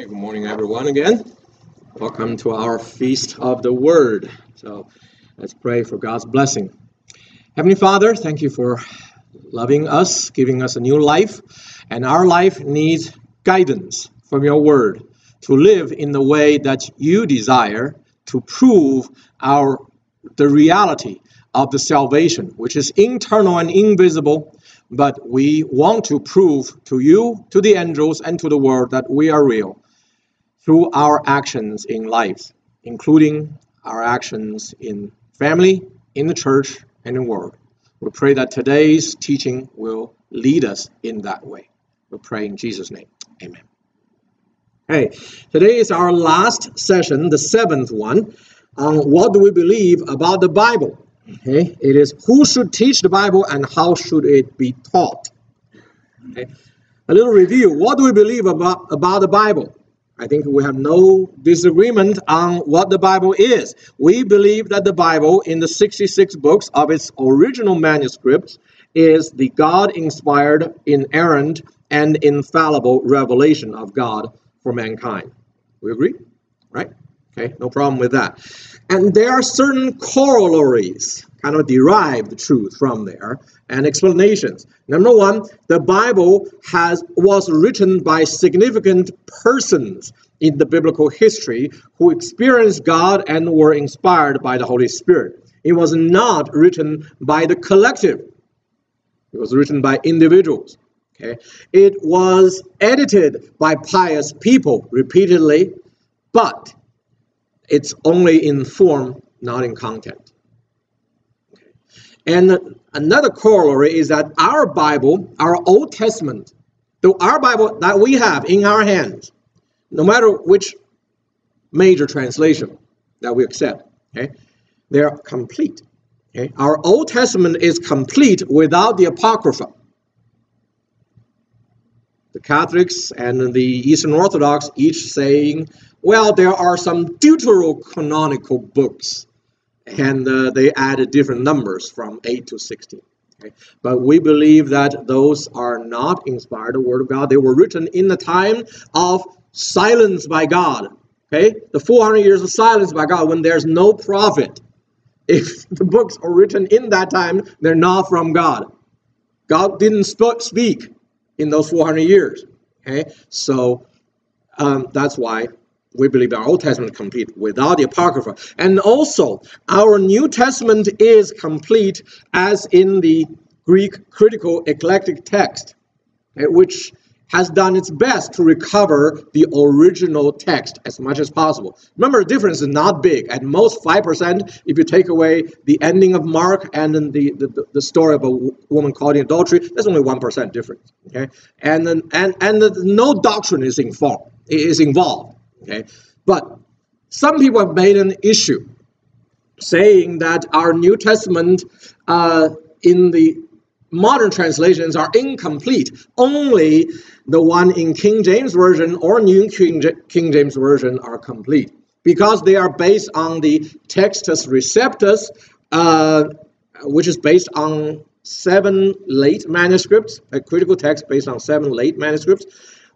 Good morning, everyone, again. Welcome to our Feast of the Word. So let's pray for God's blessing. Heavenly Father, thank you for loving us, giving us a new life, and our life needs guidance from your Word to live in the way that you desire to prove our the reality of the salvation, which is internal and invisible, but we want to prove to you, to the angels, and to the world that we are real through our actions in life, including our actions in family, in the church, and in the world. We pray that today's teaching will lead us in that way. We pray in Jesus' name. Amen. Hey, today is our last session, the seventh one, on what do we believe about the Bible. Okay, it is who should teach the Bible and how should it be taught. Okay, a little review. What do we believe about about the Bible? I think we have no disagreement on what the Bible is. We believe that the Bible, in the 66 books of its original manuscripts, is the God inspired, inerrant, and infallible revelation of God for mankind. We agree? Right? Okay, no problem with that. And there are certain corollaries, kind of derived truth from there, and explanations. Number one, the Bible has was written by significant persons in the biblical history who experienced God and were inspired by the Holy Spirit. It was not written by the collective. It was written by individuals. Okay? It was edited by pious people repeatedly, but it's only in form, not in content. And another corollary is that our Bible, our Old Testament, the our Bible that we have in our hands, no matter which major translation that we accept, okay, they're complete. Okay? Our Old Testament is complete without the Apocrypha. The Catholics and the Eastern Orthodox each saying, well, there are some deuterocanonical books and uh, they added different numbers from 8 to 16. Okay? But we believe that those are not inspired the Word of God. They were written in the time of silence by God. Okay? The 400 years of silence by God when there's no prophet. If the books are written in that time, they're not from God. God didn't speak in those 400 years. Okay? So um, that's why we believe our Old Testament complete without the Apocrypha. And also, our New Testament is complete as in the Greek critical eclectic text, eh, which has done its best to recover the original text as much as possible. Remember, the difference is not big. At most 5%, if you take away the ending of Mark and then the, the, the story of a woman caught in adultery, there's only 1% difference. Okay? And then and, and the, no doctrine is involved. Is involved. Okay, but some people have made an issue saying that our New Testament uh, in the modern translations are incomplete. Only the one in King James Version or New King, King James Version are complete because they are based on the Textus Receptus, uh, which is based on seven late manuscripts, a critical text based on seven late manuscripts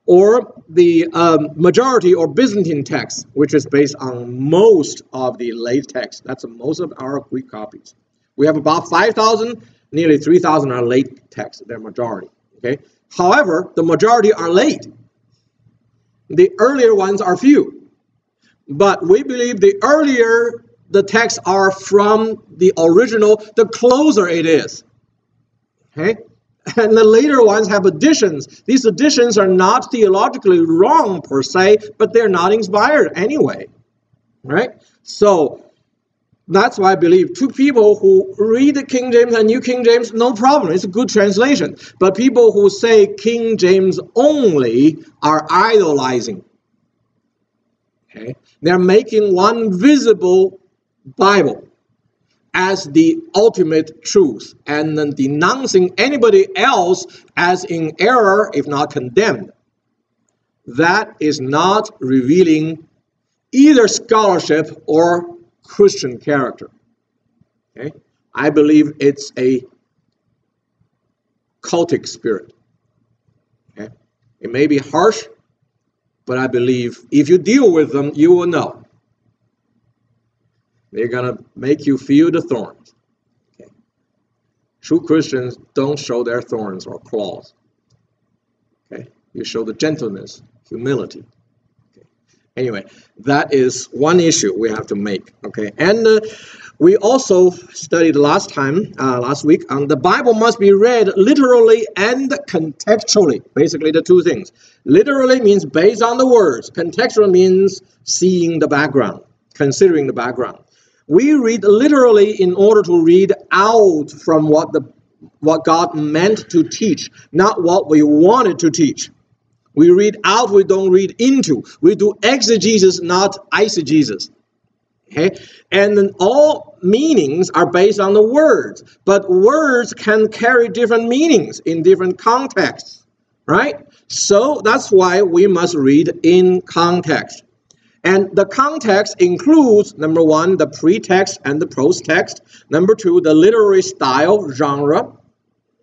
or the um, majority or Byzantine text, which is based on most of the late text. That's most of our Greek copies. We have about 5,000, nearly 3,000 are late text, they're majority. Okay. However, the majority are late. The earlier ones are few. But we believe the earlier the texts are from the original, the closer it is. Okay? And the later ones have additions. These additions are not theologically wrong per se, but they're not inspired anyway. Right? So that's why I believe two people who read the King James and New King James, no problem. It's a good translation. But people who say King James only are idolizing. Okay? They're making one visible Bible as the ultimate truth and then denouncing anybody else as in error, if not condemned. That is not revealing either scholarship or Christian character. Okay? I believe it's a cultic spirit. Okay? It may be harsh, but I believe if you deal with them, you will know. They're going to make you feel the thorns. Okay. True Christians don't show their thorns or claws. Okay. You show the gentleness, humility. Okay. Anyway, that is one issue we have to make. Okay. And uh, we also studied last time, uh, last week, on the Bible must be read literally and contextually. Basically, the two things. Literally means based on the words. Contextual means seeing the background, considering the background. We read literally in order to read out from what the what God meant to teach, not what we wanted to teach. We read out, we don't read into. We do exegesis, not eisegesis. Okay? And then all meanings are based on the words, but words can carry different meanings in different contexts, right? So that's why we must read in context. And the context includes number one, the pretext and the prose text. Number two, the literary style, genre.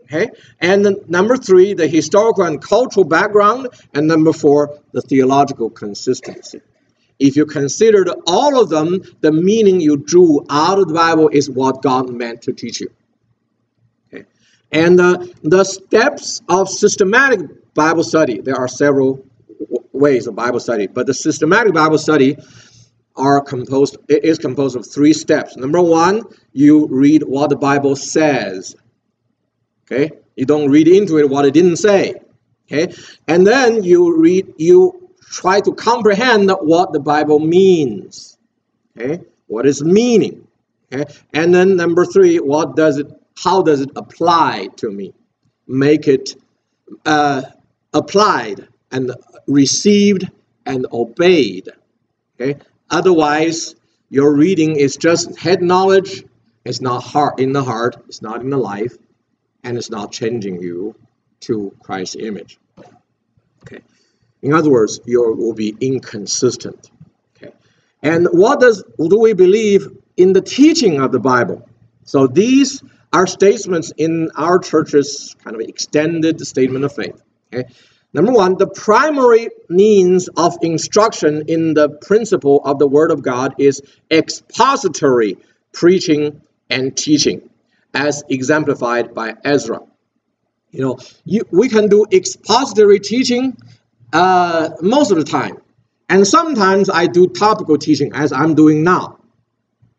Okay. And number three, the historical and cultural background. And number four, the theological consistency. If you considered all of them, the meaning you drew out of the Bible is what God meant to teach you. Okay. And uh, the steps of systematic Bible study, there are several ways of Bible study, but the systematic Bible study are composed it is composed of three steps. Number one, you read what the Bible says. Okay? You don't read into it what it didn't say. Okay? And then you read you try to comprehend what the Bible means. Okay, what is meaning? Okay, and then number three, what does it? How does it apply to me? Make it uh, applied and received and obeyed. Okay, otherwise your reading is just head knowledge. It's not heart in the heart. It's not in the life, and it's not changing you to Christ's image. Okay. In other words, you will be inconsistent. Okay. And what does do we believe in the teaching of the Bible? So these are statements in our church's kind of extended statement of faith. Okay. Number one, the primary means of instruction in the principle of the Word of God is expository preaching and teaching, as exemplified by Ezra. You know, you, we can do expository teaching uh, most of the time. And sometimes I do topical teaching as I'm doing now.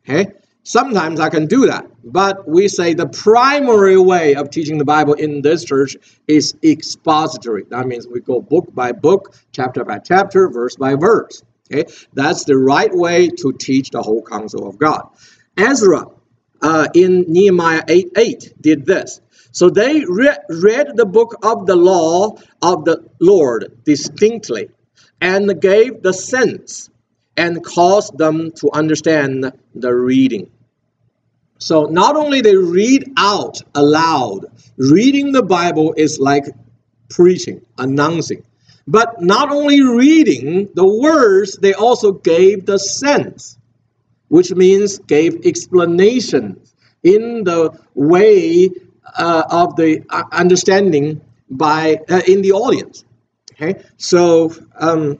Okay? Sometimes I can do that. But we say the primary way of teaching the Bible in this church is expository. That means we go book by book, chapter by chapter, verse by verse. Okay? That's the right way to teach the whole counsel of God. Ezra uh, in Nehemiah 8 8 did this. So they re- read the book of the law of the Lord distinctly and gave the sense and cause them to understand the reading. So not only they read out aloud, reading the Bible is like preaching, announcing. But not only reading the words, they also gave the sense, which means gave explanations in the way uh, of the uh, understanding by uh, in the audience. Okay, so um,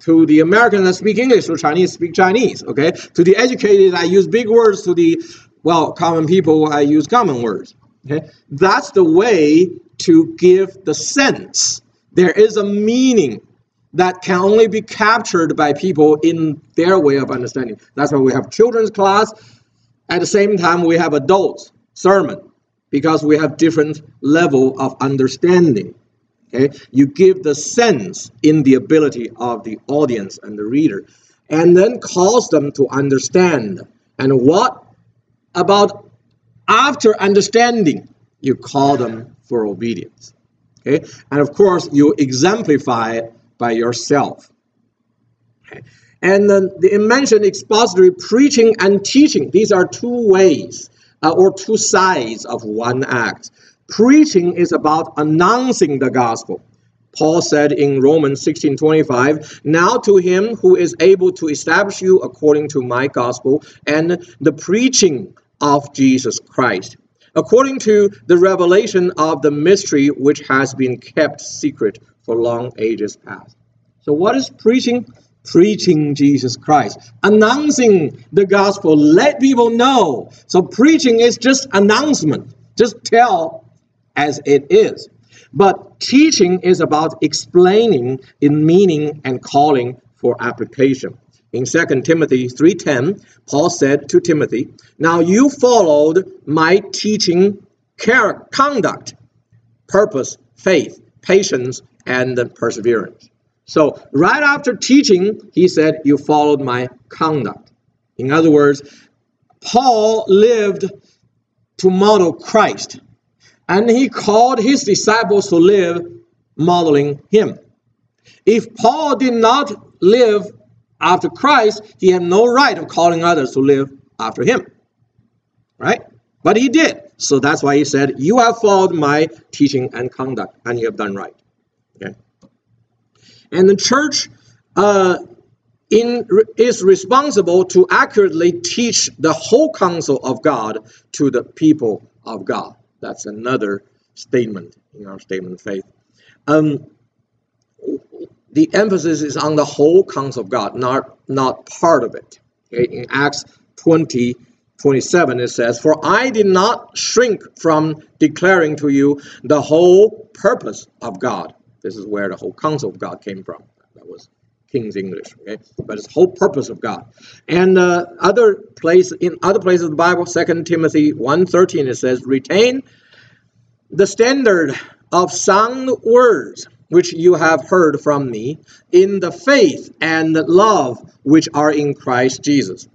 to the Americans that speak English, to Chinese speak Chinese. Okay, to the educated, I use big words. To the well, common people, I use common words. Okay, that's the way to give the sense. There is a meaning that can only be captured by people in their way of understanding. That's why we have children's class. At the same time, we have adults sermon because we have different level of understanding. Okay, you give the sense in the ability of the audience and the reader, and then cause them to understand. And what about after understanding? You call them for obedience. Okay, and of course you exemplify it by yourself. Okay. And then the mentioned expository preaching and teaching. These are two ways uh, or two sides of one act. Preaching is about announcing the gospel. Paul said in Romans 16:25, "Now to him who is able to establish you according to my gospel and the preaching of Jesus Christ, according to the revelation of the mystery which has been kept secret for long ages past. So, what is preaching? Preaching Jesus Christ, announcing the gospel, let people know. So, preaching is just announcement, just tell as it is. But teaching is about explaining in meaning and calling for application. In 2 Timothy 3:10, Paul said to Timothy, "Now you followed my teaching, character, conduct, purpose, faith, patience, and perseverance." So, right after teaching, he said, "You followed my conduct." In other words, Paul lived to model Christ, and he called his disciples to live modeling him. If Paul did not live after Christ, he had no right of calling others to live after him. Right? But he did. So that's why he said, You have followed my teaching and conduct, and you have done right. Okay? And the church uh, in, is responsible to accurately teach the whole counsel of God to the people of God. That's another statement in our statement of faith. Um, the emphasis is on the whole counsel of God, not, not part of it. Okay? In Acts 20, 27, it says, For I did not shrink from declaring to you the whole purpose of God. This is where the whole counsel of God came from. That was King's English, okay? But it's whole purpose of God. And uh, other place in other places of the Bible, 2 Timothy 1.13, it says, Retain the standard of sound words which you have heard from me, in the faith and love which are in Christ Jesus.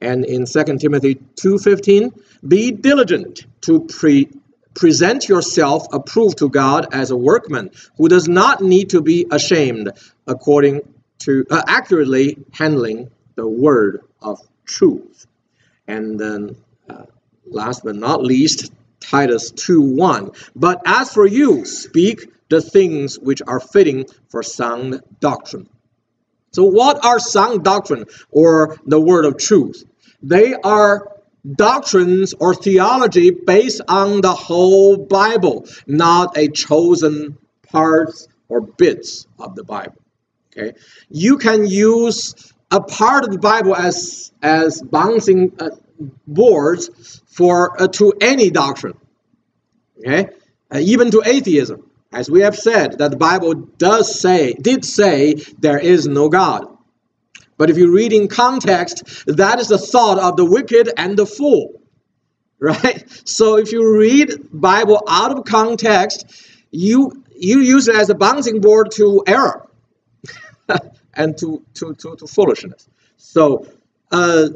And in 2 Timothy 2:15, be diligent to pre- present yourself approved to God as a workman who does not need to be ashamed, according to uh, accurately handling the word of truth. And then, uh, last but not least, Titus 2:1. But as for you, speak the things which are fitting for sound doctrine. So, what are sound doctrine or the word of truth? They are doctrines or theology based on the whole Bible, not a chosen parts or bits of the Bible. Okay, you can use a part of the Bible as as bouncing uh, boards for uh, to any doctrine. Okay, uh, even to atheism. As we have said, that the Bible does say, did say, there is no God. But if you read in context, that is the thought of the wicked and the fool. Right? So if you read Bible out of context, you you use it as a bouncing board to error and to, to, to, to foolishness. So uh,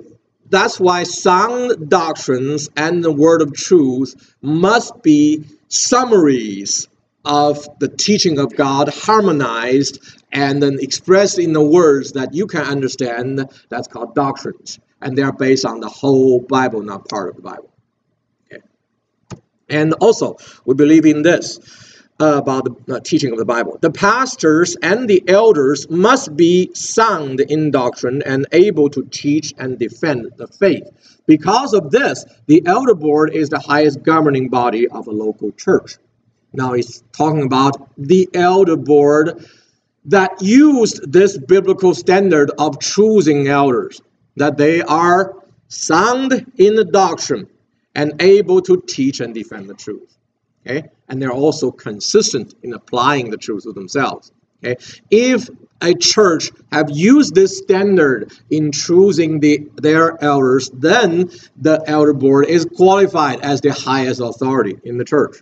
that's why sound doctrines and the word of truth must be summaries of the teaching of God harmonized and then expressed in the words that you can understand. That's called doctrines. And they are based on the whole Bible, not part of the Bible. Okay. And also, we believe in this about the teaching of the Bible. The pastors and the elders must be sound in doctrine and able to teach and defend the faith. Because of this, the elder board is the highest governing body of a local church. Now he's talking about the elder board that used this biblical standard of choosing elders, that they are sound in the doctrine and able to teach and defend the truth. Okay? And they're also consistent in applying the truth to themselves. Okay? If a church have used this standard in choosing the, their elders, then the elder board is qualified as the highest authority in the church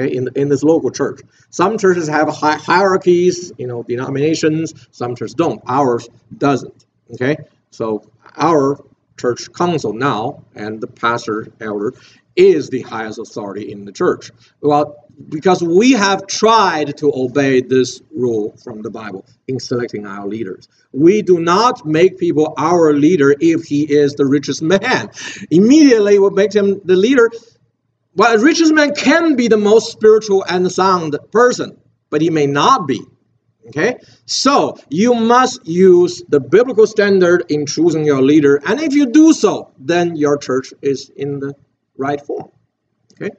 okay, in, in this local church. Some churches have hi- hierarchies, you know, denominations. Some churches don't. Ours doesn't. Okay, so our church council now and the pastor elder is the highest authority in the church. Well, because we have tried to obey this rule from the Bible in selecting our leaders. We do not make people our leader if he is the richest man. Immediately, what makes him the leader well, a richest man can be the most spiritual and sound person, but he may not be. Okay? So you must use the biblical standard in choosing your leader. And if you do so, then your church is in the right form. Okay?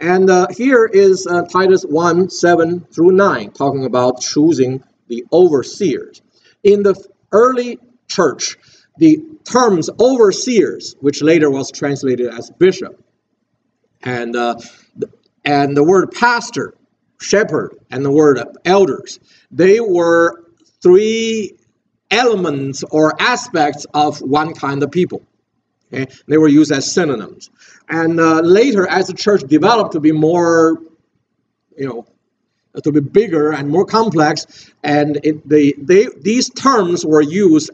And uh, here is uh, Titus 1 7 through 9, talking about choosing the overseers. In the early church, the terms overseers, which later was translated as bishop, and, uh, and the word pastor, shepherd, and the word elders, they were three elements or aspects of one kind of people. Okay? They were used as synonyms. And uh, later, as the church developed to be more, you know, to be bigger and more complex, and it, they, they, these terms were used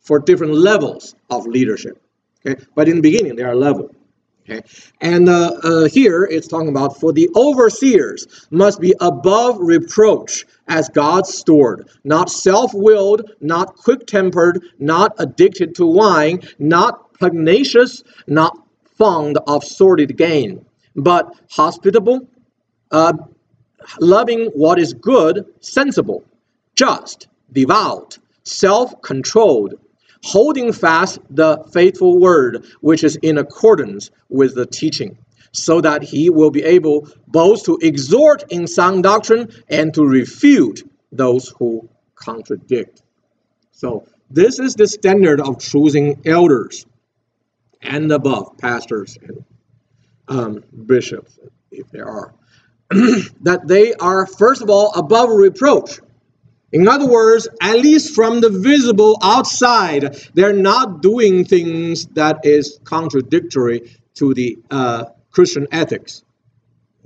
for different levels of leadership. Okay? But in the beginning, they are level. Okay? And uh, uh, here it's talking about for the overseers must be above reproach as God's steward, not self willed, not quick tempered, not addicted to wine, not pugnacious, not fond of sordid gain, but hospitable, uh, loving what is good, sensible, just, devout, self controlled holding fast the faithful word which is in accordance with the teaching, so that he will be able both to exhort in sound doctrine and to refute those who contradict. So, this is the standard of choosing elders and above pastors and um, bishops, if there are. that they are, first of all, above reproach. In other words, at least from the visible outside, they're not doing things that is contradictory to the uh, Christian ethics.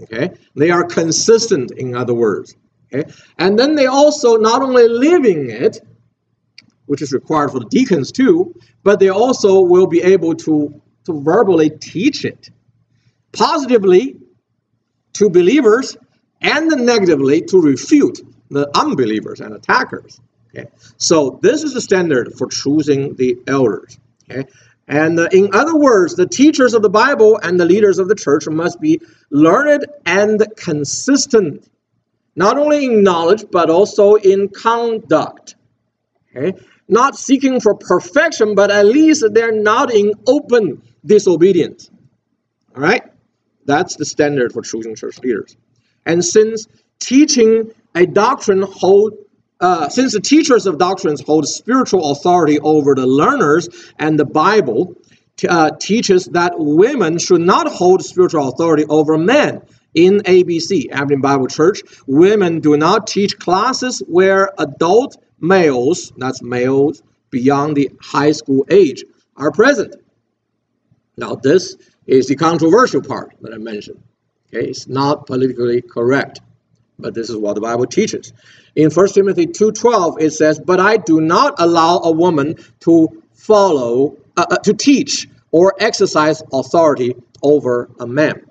Okay, they are consistent. In other words, okay, and then they also not only living it, which is required for the deacons too, but they also will be able to to verbally teach it positively to believers and negatively to refute the unbelievers and attackers. Okay, so this is the standard for choosing the elders. Okay, and uh, in other words, the teachers of the Bible and the leaders of the church must be learned and consistent, not only in knowledge but also in conduct. Okay, not seeking for perfection, but at least they're not in open disobedience. All right, that's the standard for choosing church leaders. And since teaching a doctrine hold uh, since the teachers of doctrines hold spiritual authority over the learners and the Bible uh, teaches that women should not hold spiritual authority over men. In ABC, Abilene Bible Church, women do not teach classes where adult males, that's males beyond the high school age, are present. Now, this is the controversial part that I mentioned. Okay, it's not politically correct but this is what the Bible teaches. In 1 Timothy 2:12 it says, "But I do not allow a woman to follow uh, uh, to teach or exercise authority over a man."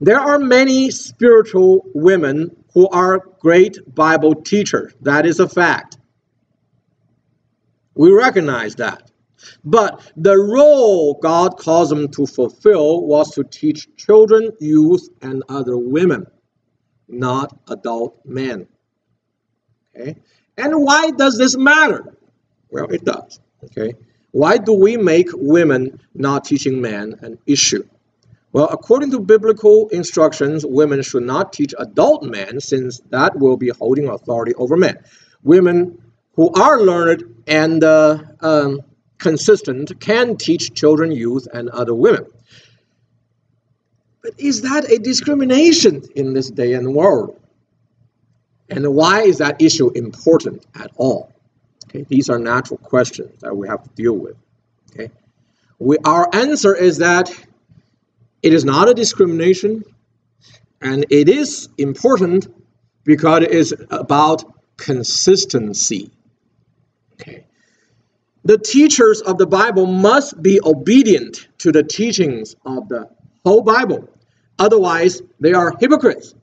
There are many spiritual women who are great Bible teachers. That is a fact. We recognize that. But the role God calls them to fulfill was to teach children, youth, and other women not adult men. Okay? And why does this matter? Well, it does. Okay? Why do we make women not teaching men an issue? Well, according to biblical instructions, women should not teach adult men since that will be holding authority over men. Women who are learned and uh, um, consistent can teach children, youth, and other women. But is that a discrimination in this day and world? And why is that issue important at all? Okay, these are natural questions that we have to deal with. Okay, we, our answer is that it is not a discrimination, and it is important because it is about consistency. Okay, the teachers of the Bible must be obedient to the teachings of the whole Bible. Otherwise, they are hypocrites,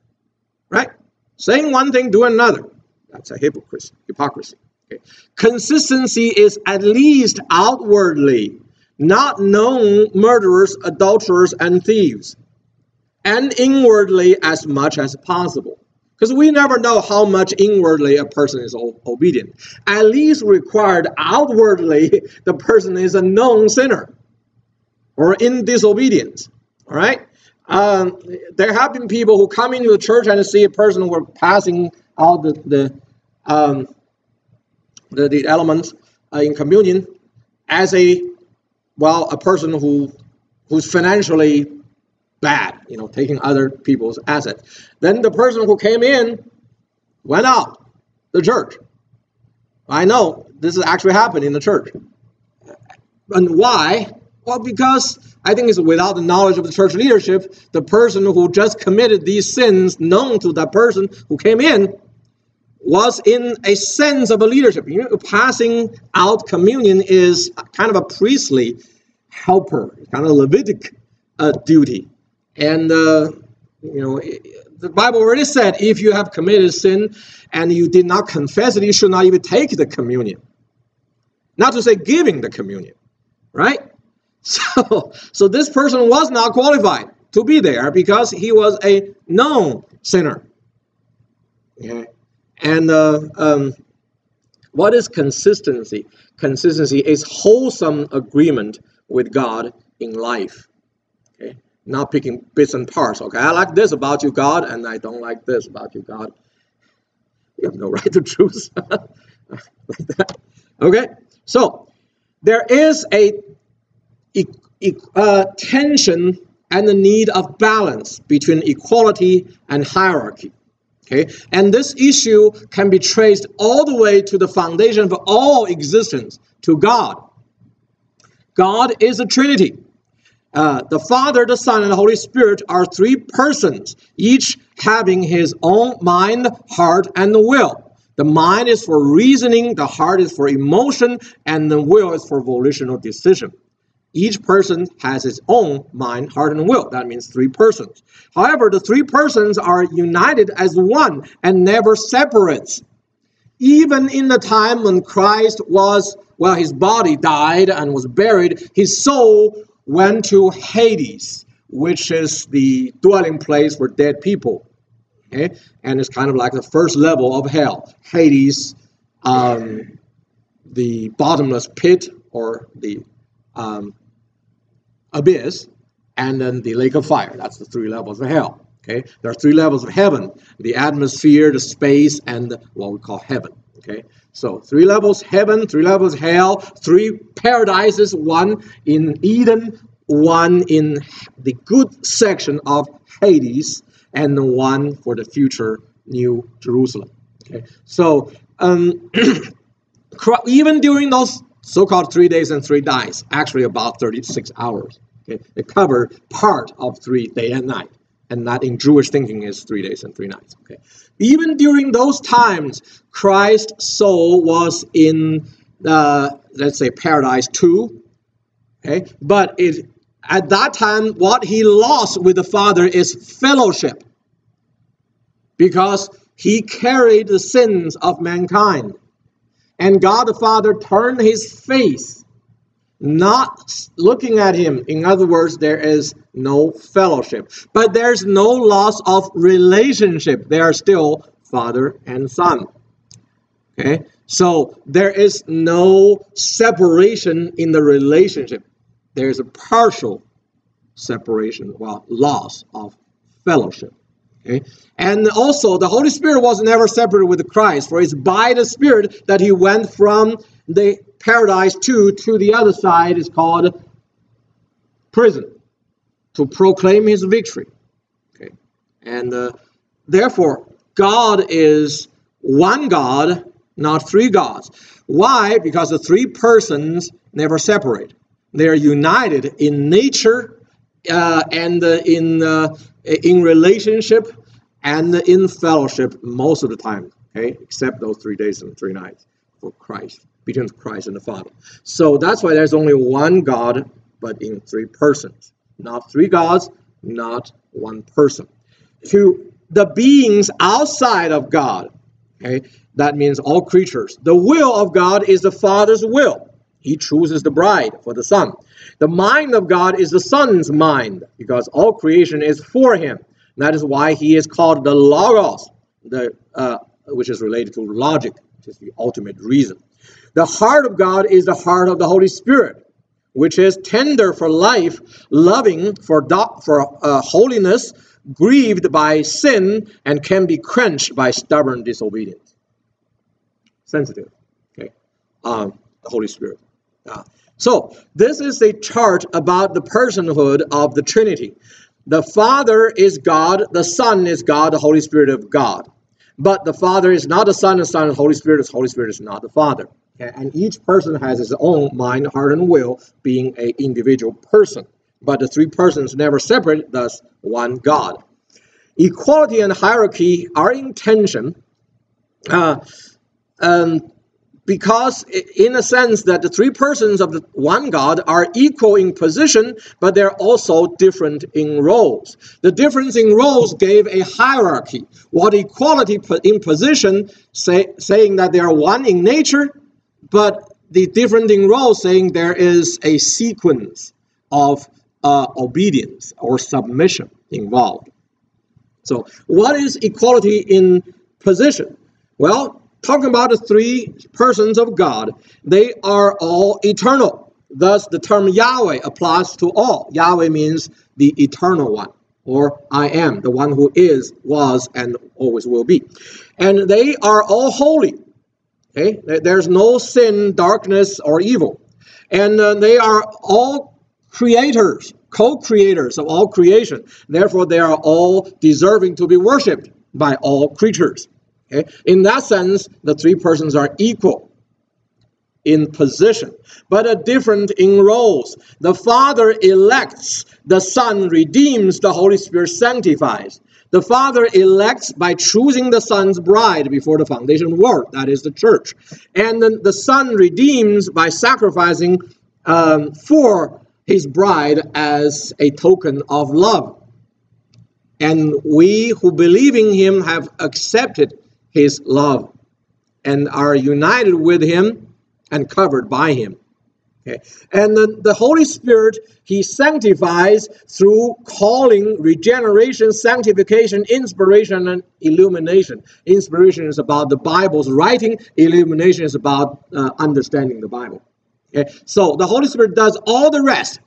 right? Saying one thing, doing another. That's a hypocrisy. Hypocrisy. Okay. Consistency is at least outwardly not known murderers, adulterers, and thieves, and inwardly as much as possible. Because we never know how much inwardly a person is obedient. At least required outwardly, the person is a known sinner or in disobedience. All right? Um, there have been people who come into the church and see a person who are passing out the the um, the, the elements uh, in communion as a well a person who who's financially bad, you know, taking other people's assets. Then the person who came in went out the church. I know this has actually happened in the church. And why? Well, because I think it's without the knowledge of the church leadership, the person who just committed these sins known to that person who came in was in a sense of a leadership. You know, passing out communion is kind of a priestly helper, kind of Levitic uh, duty. And, uh, you know, the Bible already said if you have committed sin and you did not confess it, you should not even take the communion. Not to say giving the communion, right? So, so this person was not qualified to be there because he was a known sinner. Okay? And uh, um, what is consistency? Consistency is wholesome agreement with God in life. Okay, not picking bits and parts. Okay, I like this about you, God, and I don't like this about you, God. You have no right to choose. Okay, so there is a uh, tension and the need of balance between equality and hierarchy. Okay, and this issue can be traced all the way to the foundation of all existence, to God. God is a Trinity. Uh, the Father, the Son, and the Holy Spirit are three persons, each having his own mind, heart, and will. The mind is for reasoning, the heart is for emotion, and the will is for volitional decision. Each person has his own mind, heart, and will. That means three persons. However, the three persons are united as one and never separates. Even in the time when Christ was, well, his body died and was buried, his soul went to Hades, which is the dwelling place for dead people. Okay? And it's kind of like the first level of hell. Hades, um, the bottomless pit, or the um, abyss, and then the lake of fire. That's the three levels of hell. Okay, there are three levels of heaven: the atmosphere, the space, and what we call heaven. Okay, so three levels heaven, three levels hell, three paradises: one in Eden, one in the good section of Hades, and one for the future New Jerusalem. Okay, so um, even during those so-called three days and three nights, actually about 36 hours. Okay? It covered part of three day and night, and that in Jewish thinking is three days and three nights. Okay, even during those times, Christ's soul was in uh, let's say paradise too. Okay, but it at that time what he lost with the Father is fellowship, because he carried the sins of mankind. And God the Father turned his face, not looking at him. In other words, there is no fellowship. But there's no loss of relationship. They are still father and son. Okay? So there is no separation in the relationship. There's a partial separation, well, loss of fellowship. Okay? And also, the Holy Spirit was never separated with Christ, for it's by the Spirit that he went from the paradise to, to the other side, is called prison, to proclaim his victory. Okay? And uh, therefore, God is one God, not three gods. Why? Because the three persons never separate. They are united in nature uh, and uh, in uh, in relationship and in fellowship most of the time, okay, except those three days and three nights for Christ, between Christ and the Father. So that's why there's only one God, but in three persons. Not three gods, not one person. To the beings outside of God, okay, that means all creatures. The will of God is the Father's will. He chooses the bride for the Son. The mind of God is the Son's mind, because all creation is for him. That is why he is called the Logos, the, uh, which is related to logic, which is the ultimate reason. The heart of God is the heart of the Holy Spirit, which is tender for life, loving for, do- for uh, holiness, grieved by sin, and can be quenched by stubborn disobedience. Sensitive. Okay. Um, the Holy Spirit. Uh, so, this is a chart about the personhood of the Trinity. The Father is God, the Son is God, the Holy Spirit of God. But the Father is not the Son, the Son is the Holy Spirit, the Holy Spirit is not the Father. Okay? And each person has his own mind, heart, and will, being an individual person. But the three persons never separate, thus one God. Equality and hierarchy are in tension. Uh, um, because in a sense that the three persons of the one God are equal in position, but they're also different in roles. The difference in roles gave a hierarchy, what equality in position, say, saying that they are one in nature, but the different in roles saying there is a sequence of uh, obedience or submission involved. So, what is equality in position? Well, talking about the three persons of God, they are all eternal. Thus, the term Yahweh applies to all. Yahweh means the eternal one, or I am, the one who is, was, and always will be. And they are all holy. Okay? There's no sin, darkness, or evil. And uh, they are all creators, co creators of all creation. Therefore, they are all deserving to be worshiped by all creatures. Okay? In that sense, the three persons are equal in position, but are different in roles. The Father elects, the Son redeems, the Holy Spirit sanctifies. The Father elects by choosing the Son's bride before the foundation of the world, that is the church. And then the Son redeems by sacrificing um, for his bride as a token of love. And we who believe in him have accepted his love and are united with him and covered by him. Okay. And the, the Holy Spirit, He sanctifies through calling, regeneration, sanctification, inspiration, and illumination. Inspiration is about the Bible's writing, illumination is about uh, understanding the Bible. Okay. So the Holy Spirit does all the rest.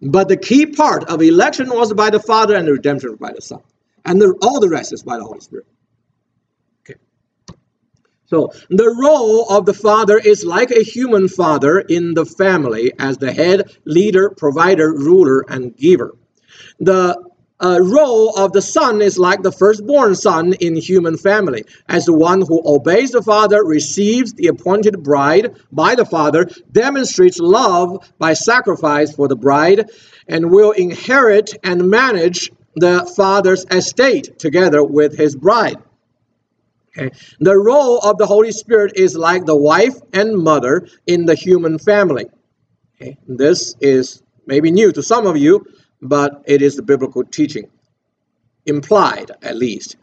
But the key part of election was by the Father and the redemption by the Son. And the, all the rest is by the Holy Spirit. So the role of the father is like a human father in the family as the head, leader, provider, ruler, and giver. The uh, role of the son is like the firstborn son in human family, as the one who obeys the father, receives the appointed bride by the father, demonstrates love by sacrifice for the bride, and will inherit and manage the father's estate together with his bride. Okay. The role of the Holy Spirit is like the wife and mother in the human family. Okay. This is maybe new to some of you, but it is the biblical teaching, implied at least.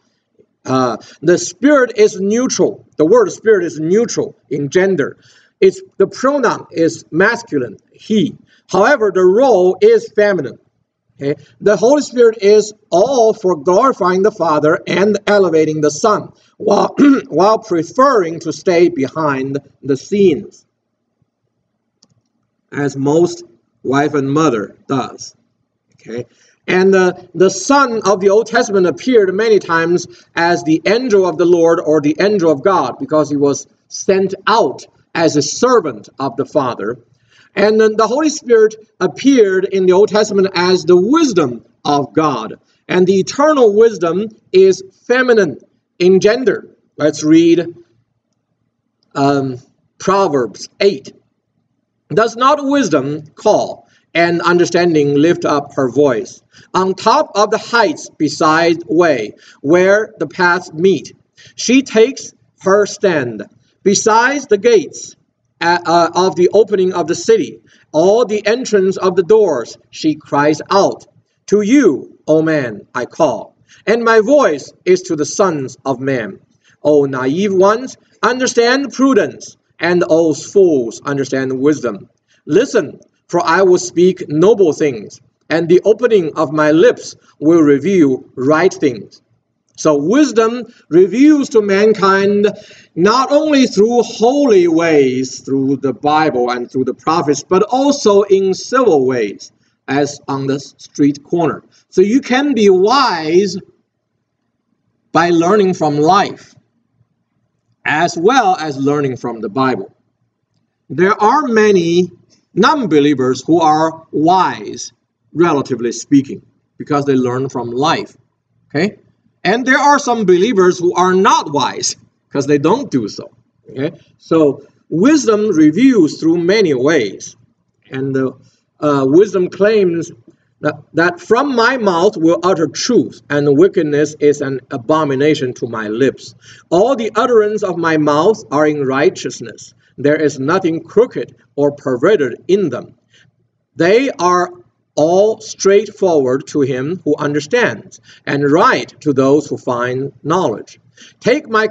Uh, the spirit is neutral. The word spirit is neutral in gender. It's the pronoun is masculine, he. However, the role is feminine. Okay? The Holy Spirit is all for glorifying the Father and elevating the Son, while, while preferring to stay behind the scenes, as most wife and mother does. Okay? And the, the Son of the Old Testament appeared many times as the angel of the Lord or the angel of God because he was sent out as a servant of the Father and then the Holy Spirit appeared in the Old Testament as the wisdom of God. And the eternal wisdom is feminine in gender. Let's read um, Proverbs 8. Does not wisdom call and understanding lift up her voice? On top of the heights beside way, where the paths meet, she takes her stand. Besides the gates, uh, of the opening of the city, all the entrance of the doors, she cries out, To you, O man, I call, and my voice is to the sons of men. O naive ones, understand prudence, and O fools, understand wisdom. Listen, for I will speak noble things, and the opening of my lips will reveal right things. So wisdom reveals to mankind not only through holy ways, through the Bible and through the prophets, but also in civil ways, as on the street corner. So you can be wise by learning from life, as well as learning from the Bible. There are many non believers who are wise, relatively speaking, because they learn from life. Okay? And there are some believers who are not wise because they don't do so. Okay? So wisdom reveals through many ways. And the uh, wisdom claims that, that from my mouth will utter truth, and wickedness is an abomination to my lips. All the utterance of my mouth are in righteousness. There is nothing crooked or perverted in them. They are all straightforward to him who understands, and right to those who find knowledge. Take my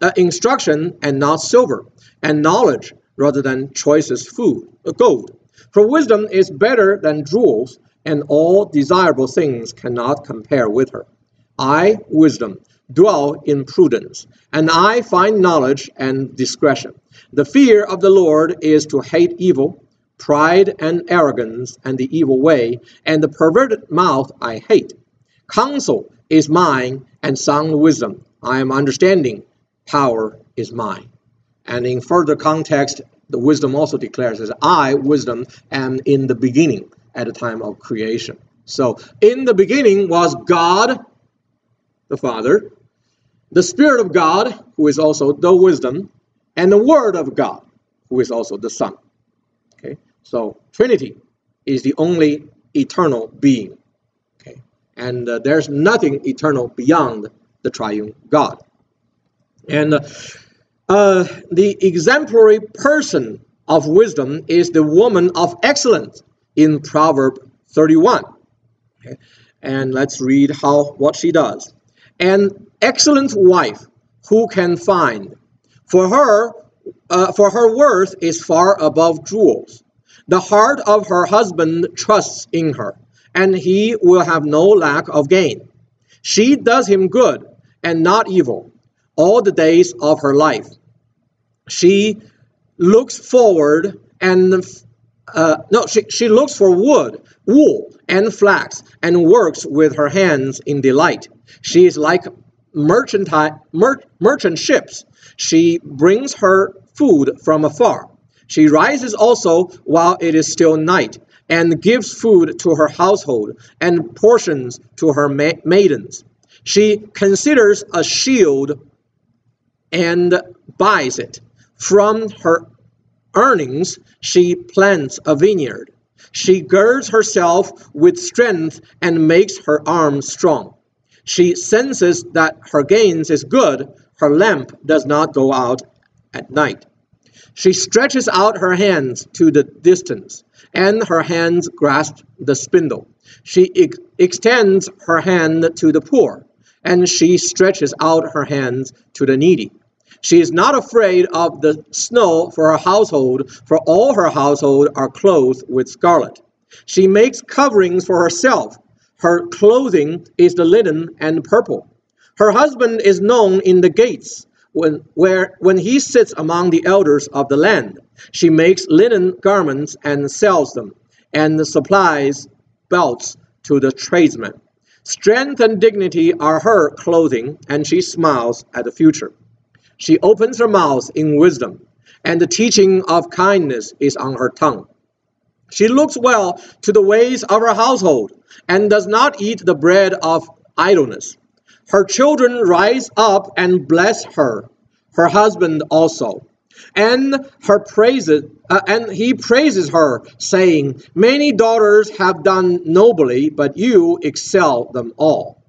uh, instruction and not silver, and knowledge rather than choicest food, uh, gold. For wisdom is better than jewels, and all desirable things cannot compare with her. I, wisdom, dwell in prudence, and I find knowledge and discretion. The fear of the Lord is to hate evil pride and arrogance and the evil way, and the perverted mouth I hate. Counsel is mine, and sound wisdom. I am understanding. Power is mine. And in further context, the wisdom also declares as I, wisdom, am in the beginning at the time of creation. So, in the beginning was God, the Father, the Spirit of God, who is also the wisdom, and the Word of God, who is also the Son. So Trinity is the only eternal being. Okay, and uh, there's nothing eternal beyond the triune God. And uh, uh, the exemplary person of wisdom is the woman of excellence in Proverb 31. Okay? And let's read how what she does. An excellent wife who can find? For her, uh, for her worth is far above jewels. The heart of her husband trusts in her, and he will have no lack of gain. She does him good and not evil all the days of her life. She looks forward and uh, no, she, she looks for wood, wool, and flax, and works with her hands in delight. She is like merchant, mer, merchant ships. She brings her food from afar. She rises also while it is still night, and gives food to her household, and portions to her ma- maidens. She considers a shield and buys it. From her earnings, she plants a vineyard. She girds herself with strength and makes her arms strong. She senses that her gains is good. Her lamp does not go out at night. She stretches out her hands to the distance, and her hands grasp the spindle. She ex- extends her hand to the poor, and she stretches out her hands to the needy. She is not afraid of the snow for her household, for all her household are clothed with scarlet. She makes coverings for herself. Her clothing is the linen and purple. Her husband is known in the gates when, where, when he sits among the elders of the land. She makes linen garments and sells them, and supplies belts to the tradesmen. Strength and dignity are her clothing, and she smiles at the future. She opens her mouth in wisdom, and the teaching of kindness is on her tongue. She looks well to the ways of her household, and does not eat the bread of idleness. Her children rise up and bless her, her husband also. And her praises, uh, and he praises her, saying, Many daughters have done nobly, but you excel them all.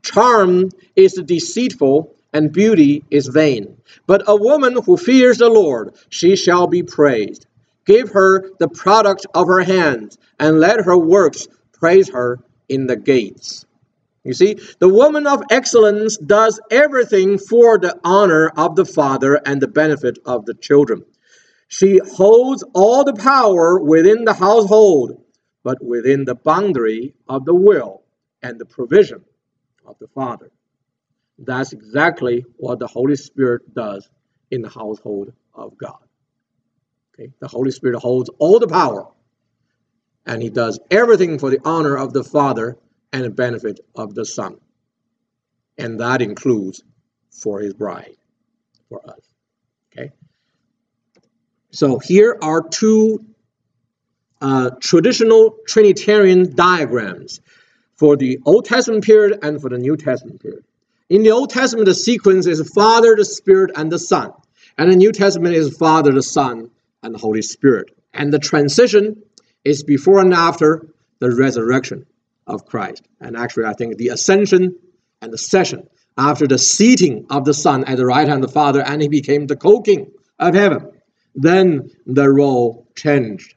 Charm is deceitful, and beauty is vain. But a woman who fears the Lord, she shall be praised. Give her the product of her hands, and let her works praise her in the gates. You see, the woman of excellence does everything for the honor of the father and the benefit of the children. She holds all the power within the household, but within the boundary of the will and the provision of the father. That's exactly what the Holy Spirit does in the household of God. Okay? The Holy Spirit holds all the power, and He does everything for the honor of the Father and benefit of the Son. And that includes for His bride, for us. Okay? So here are two uh, traditional Trinitarian diagrams for the Old Testament period and for the New Testament period. In the Old Testament, the sequence is Father, the Spirit, and the Son. And the New Testament is Father, the Son, and the Holy Spirit. And the transition is before and after the resurrection of Christ. And actually, I think the ascension and the session after the seating of the Son at the right hand of the Father, and he became the co-king of heaven. Then the role changed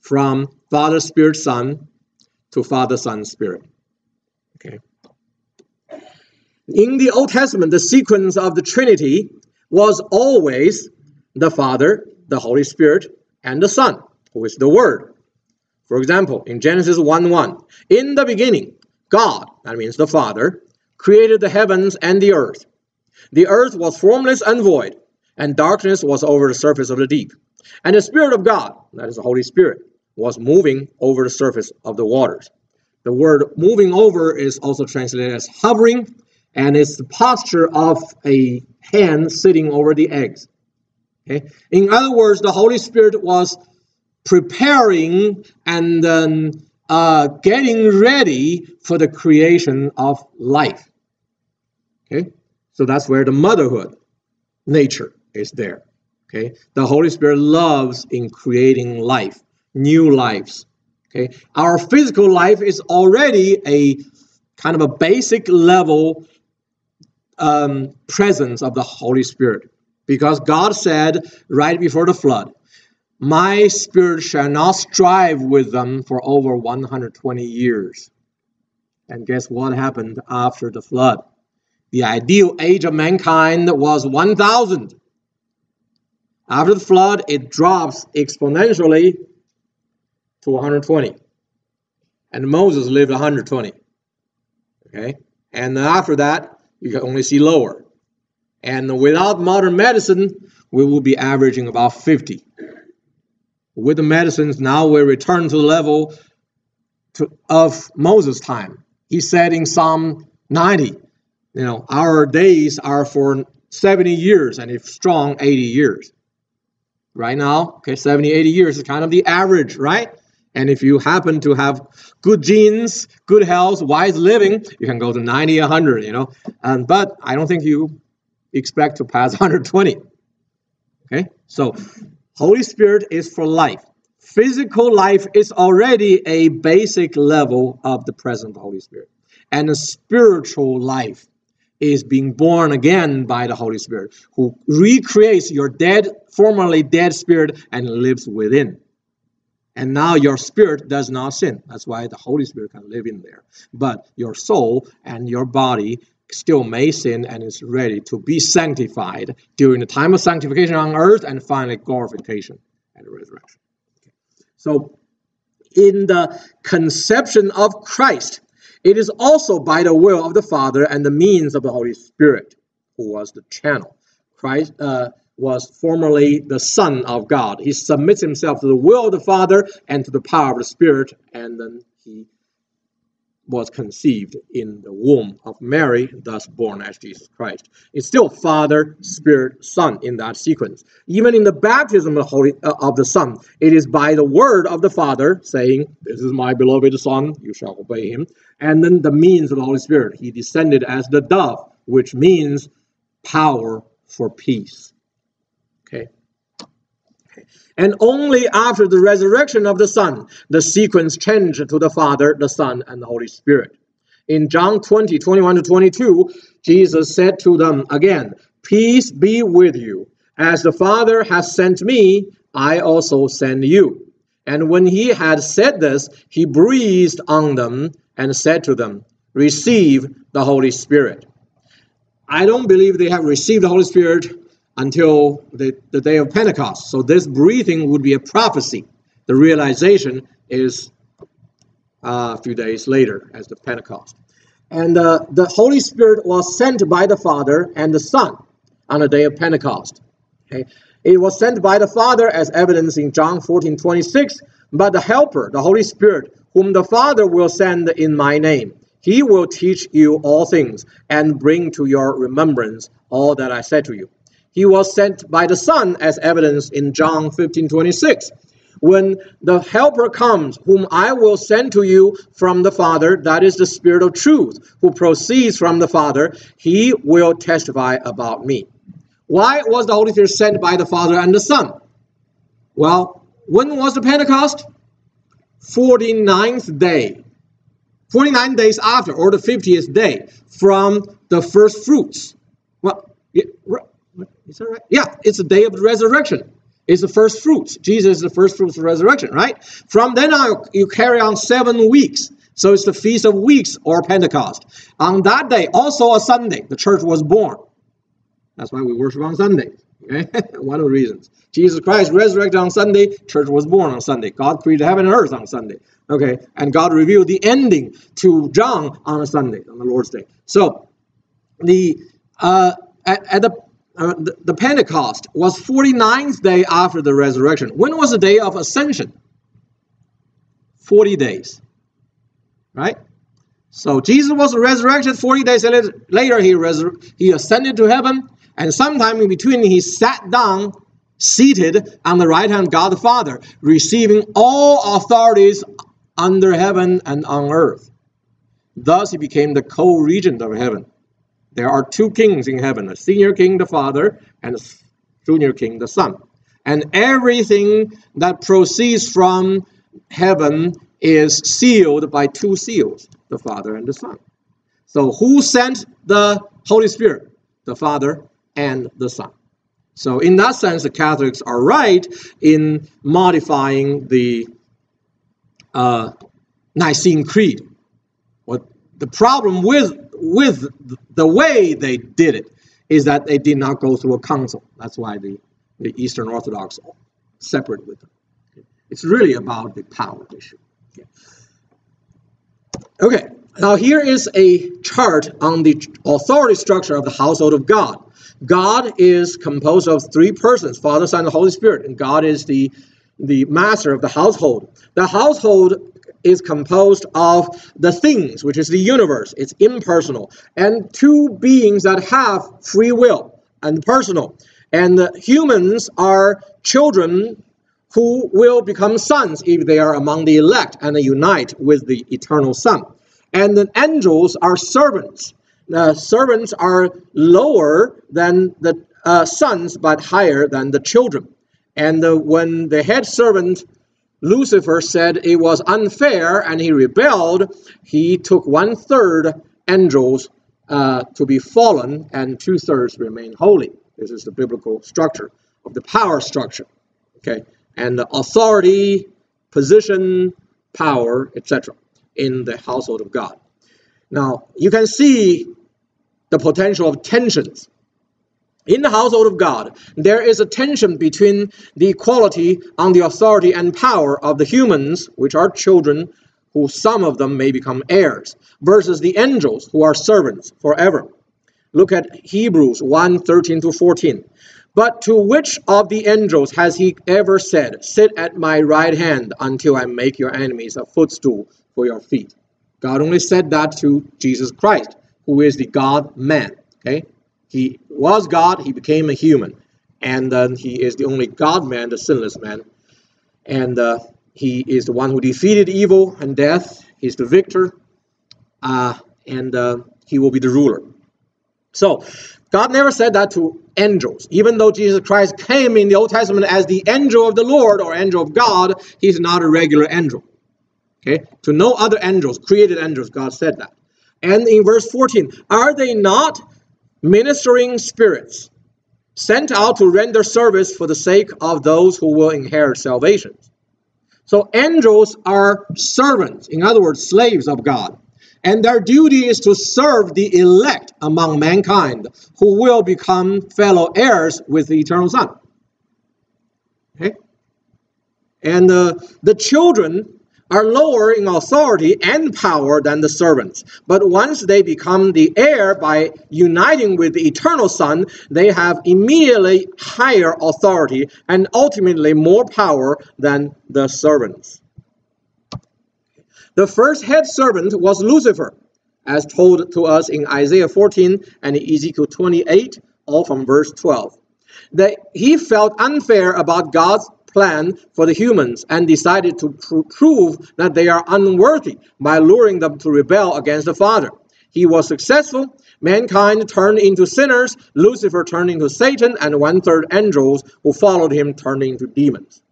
from Father, Spirit, Son to Father, Son, Spirit. Okay. In the Old Testament, the sequence of the Trinity was always the Father, the Holy Spirit, and the Son, who is the Word. For example, in Genesis 1 1, in the beginning, God, that means the Father, created the heavens and the earth. The earth was formless and void, and darkness was over the surface of the deep. And the Spirit of God, that is the Holy Spirit, was moving over the surface of the waters. The word moving over is also translated as hovering, and it's the posture of a hen sitting over the eggs. Okay? In other words, the Holy Spirit was preparing and then uh, getting ready for the creation of life. Okay? So that's where the motherhood nature is there. Okay? The Holy Spirit loves in creating life, new lives. Okay? Our physical life is already a kind of a basic level um, presence of the Holy Spirit. Because God said right before the flood, My spirit shall not strive with them for over 120 years. And guess what happened after the flood? The ideal age of mankind was 1,000. After the flood, it drops exponentially to 120. And Moses lived 120. Okay? And after that, you can only see lower. And without modern medicine, we will be averaging about 50. With the medicines, now we return to the level to, of Moses' time. He said in Psalm 90, you know, our days are for 70 years, and if strong, 80 years. Right now, okay, 70, 80 years is kind of the average, right? And if you happen to have good genes, good health, wise living, you can go to 90, 100, you know. Um, but I don't think you expect to pass 120. Okay? So, Holy Spirit is for life. Physical life is already a basic level of the present Holy Spirit. And a spiritual life is being born again by the Holy Spirit, who recreates your dead, formerly dead spirit and lives within. And now your spirit does not sin. That's why the Holy Spirit can live in there. But your soul and your body still may sin and is ready to be sanctified during the time of sanctification on earth and finally glorification and resurrection. Okay. So, in the conception of Christ, it is also by the will of the Father and the means of the Holy Spirit, who was the channel. Christ uh, was formerly the Son of God. He submits himself to the will of the Father and to the power of the Spirit, and then he was conceived in the womb of Mary, thus born as Jesus Christ. It's still Father, Spirit, Son in that sequence. Even in the baptism of the, Holy, uh, of the Son, it is by the word of the Father saying, This is my beloved Son, you shall obey him. And then the means of the Holy Spirit. He descended as the dove, which means power for peace. Okay and only after the resurrection of the Son, the sequence changed to the Father, the Son, and the Holy Spirit. In John 20, 21 to 22, Jesus said to them again, Peace be with you. As the Father has sent me, I also send you. And when he had said this, he breathed on them and said to them, Receive the Holy Spirit. I don't believe they have received the Holy Spirit until the, the day of Pentecost. So this breathing would be a prophecy. The realization is uh, a few days later as the Pentecost. And uh, the Holy Spirit was sent by the Father and the Son on the day of Pentecost. Okay? It was sent by the Father as evidence in John 14 26. But the Helper, the Holy Spirit, whom the Father will send in my name, he will teach you all things and bring to your remembrance all that I said to you. He was sent by the Son as evidence in John 15 26. When the Helper comes, whom I will send to you from the Father, that is the Spirit of truth, who proceeds from the Father, he will testify about me. Why was the Holy Spirit sent by the Father and the Son? Well, when was the Pentecost? 49th day. 49 days after, or the 50th day, from the first fruits. Well, is that right? Yeah, it's the day of the resurrection. It's the first fruits. Jesus is the first fruits of resurrection, right? From then on, you carry on seven weeks. So it's the Feast of Weeks or Pentecost. On that day, also a Sunday, the church was born. That's why we worship on Sunday. Okay? One of the reasons. Jesus Christ resurrected on Sunday, church was born on Sunday. God created heaven and earth on Sunday. Okay, and God revealed the ending to John on a Sunday, on the Lord's Day. So the uh, at, at the, uh, the, the Pentecost was 49th day after the resurrection. When was the day of ascension? 40 days. Right? So Jesus was resurrected 40 days later. He, resur- he ascended to heaven, and sometime in between, he sat down, seated on the right hand of God the Father, receiving all authorities under heaven and on earth. Thus, he became the co regent of heaven. There are two kings in heaven a senior king, the Father, and a junior king, the Son. And everything that proceeds from heaven is sealed by two seals the Father and the Son. So, who sent the Holy Spirit? The Father and the Son. So, in that sense, the Catholics are right in modifying the uh, Nicene Creed. What the problem with with the way they did it is that they did not go through a council. That's why the, the Eastern Orthodox separate with them. It's really about the power issue. Okay, now here is a chart on the authority structure of the household of God. God is composed of three persons Father, Son, and the Holy Spirit, and God is the, the master of the household. The household is composed of the things, which is the universe, it's impersonal, and two beings that have free will and personal. And the humans are children who will become sons if they are among the elect and unite with the eternal Son. And the angels are servants. The servants are lower than the uh, sons, but higher than the children. And uh, when the head servant Lucifer said it was unfair and he rebelled, he took one third angels uh, to be fallen and two thirds remain holy. This is the biblical structure of the power structure. Okay, and the authority, position, power, etc., in the household of God. Now, you can see the potential of tensions. In the household of God, there is a tension between the equality on the authority and power of the humans, which are children, who some of them may become heirs, versus the angels, who are servants forever. Look at Hebrews 1 13 to 14. But to which of the angels has he ever said, Sit at my right hand until I make your enemies a footstool for your feet? God only said that to Jesus Christ, who is the God man. Okay? He was God, he became a human. And he is the only God man, the sinless man. And uh, he is the one who defeated evil and death. He's the victor. Uh, and uh, he will be the ruler. So, God never said that to angels. Even though Jesus Christ came in the Old Testament as the angel of the Lord or angel of God, he's not a regular angel. Okay? To no other angels, created angels, God said that. And in verse 14, are they not ministering spirits sent out to render service for the sake of those who will inherit salvation? So angels are servants, in other words, slaves of God and their duty is to serve the elect among mankind who will become fellow heirs with the eternal Son. Okay? And uh, the children are lower in authority and power than the servants. But once they become the heir by uniting with the eternal Son, they have immediately higher authority and ultimately more power than the servants. The first head servant was Lucifer, as told to us in Isaiah 14 and Ezekiel 28, all from verse 12. That he felt unfair about God's plan for the humans and decided to pr- prove that they are unworthy by luring them to rebel against the Father. He was successful. Mankind turned into sinners. Lucifer turned into Satan, and one third angels who followed him turned into demons.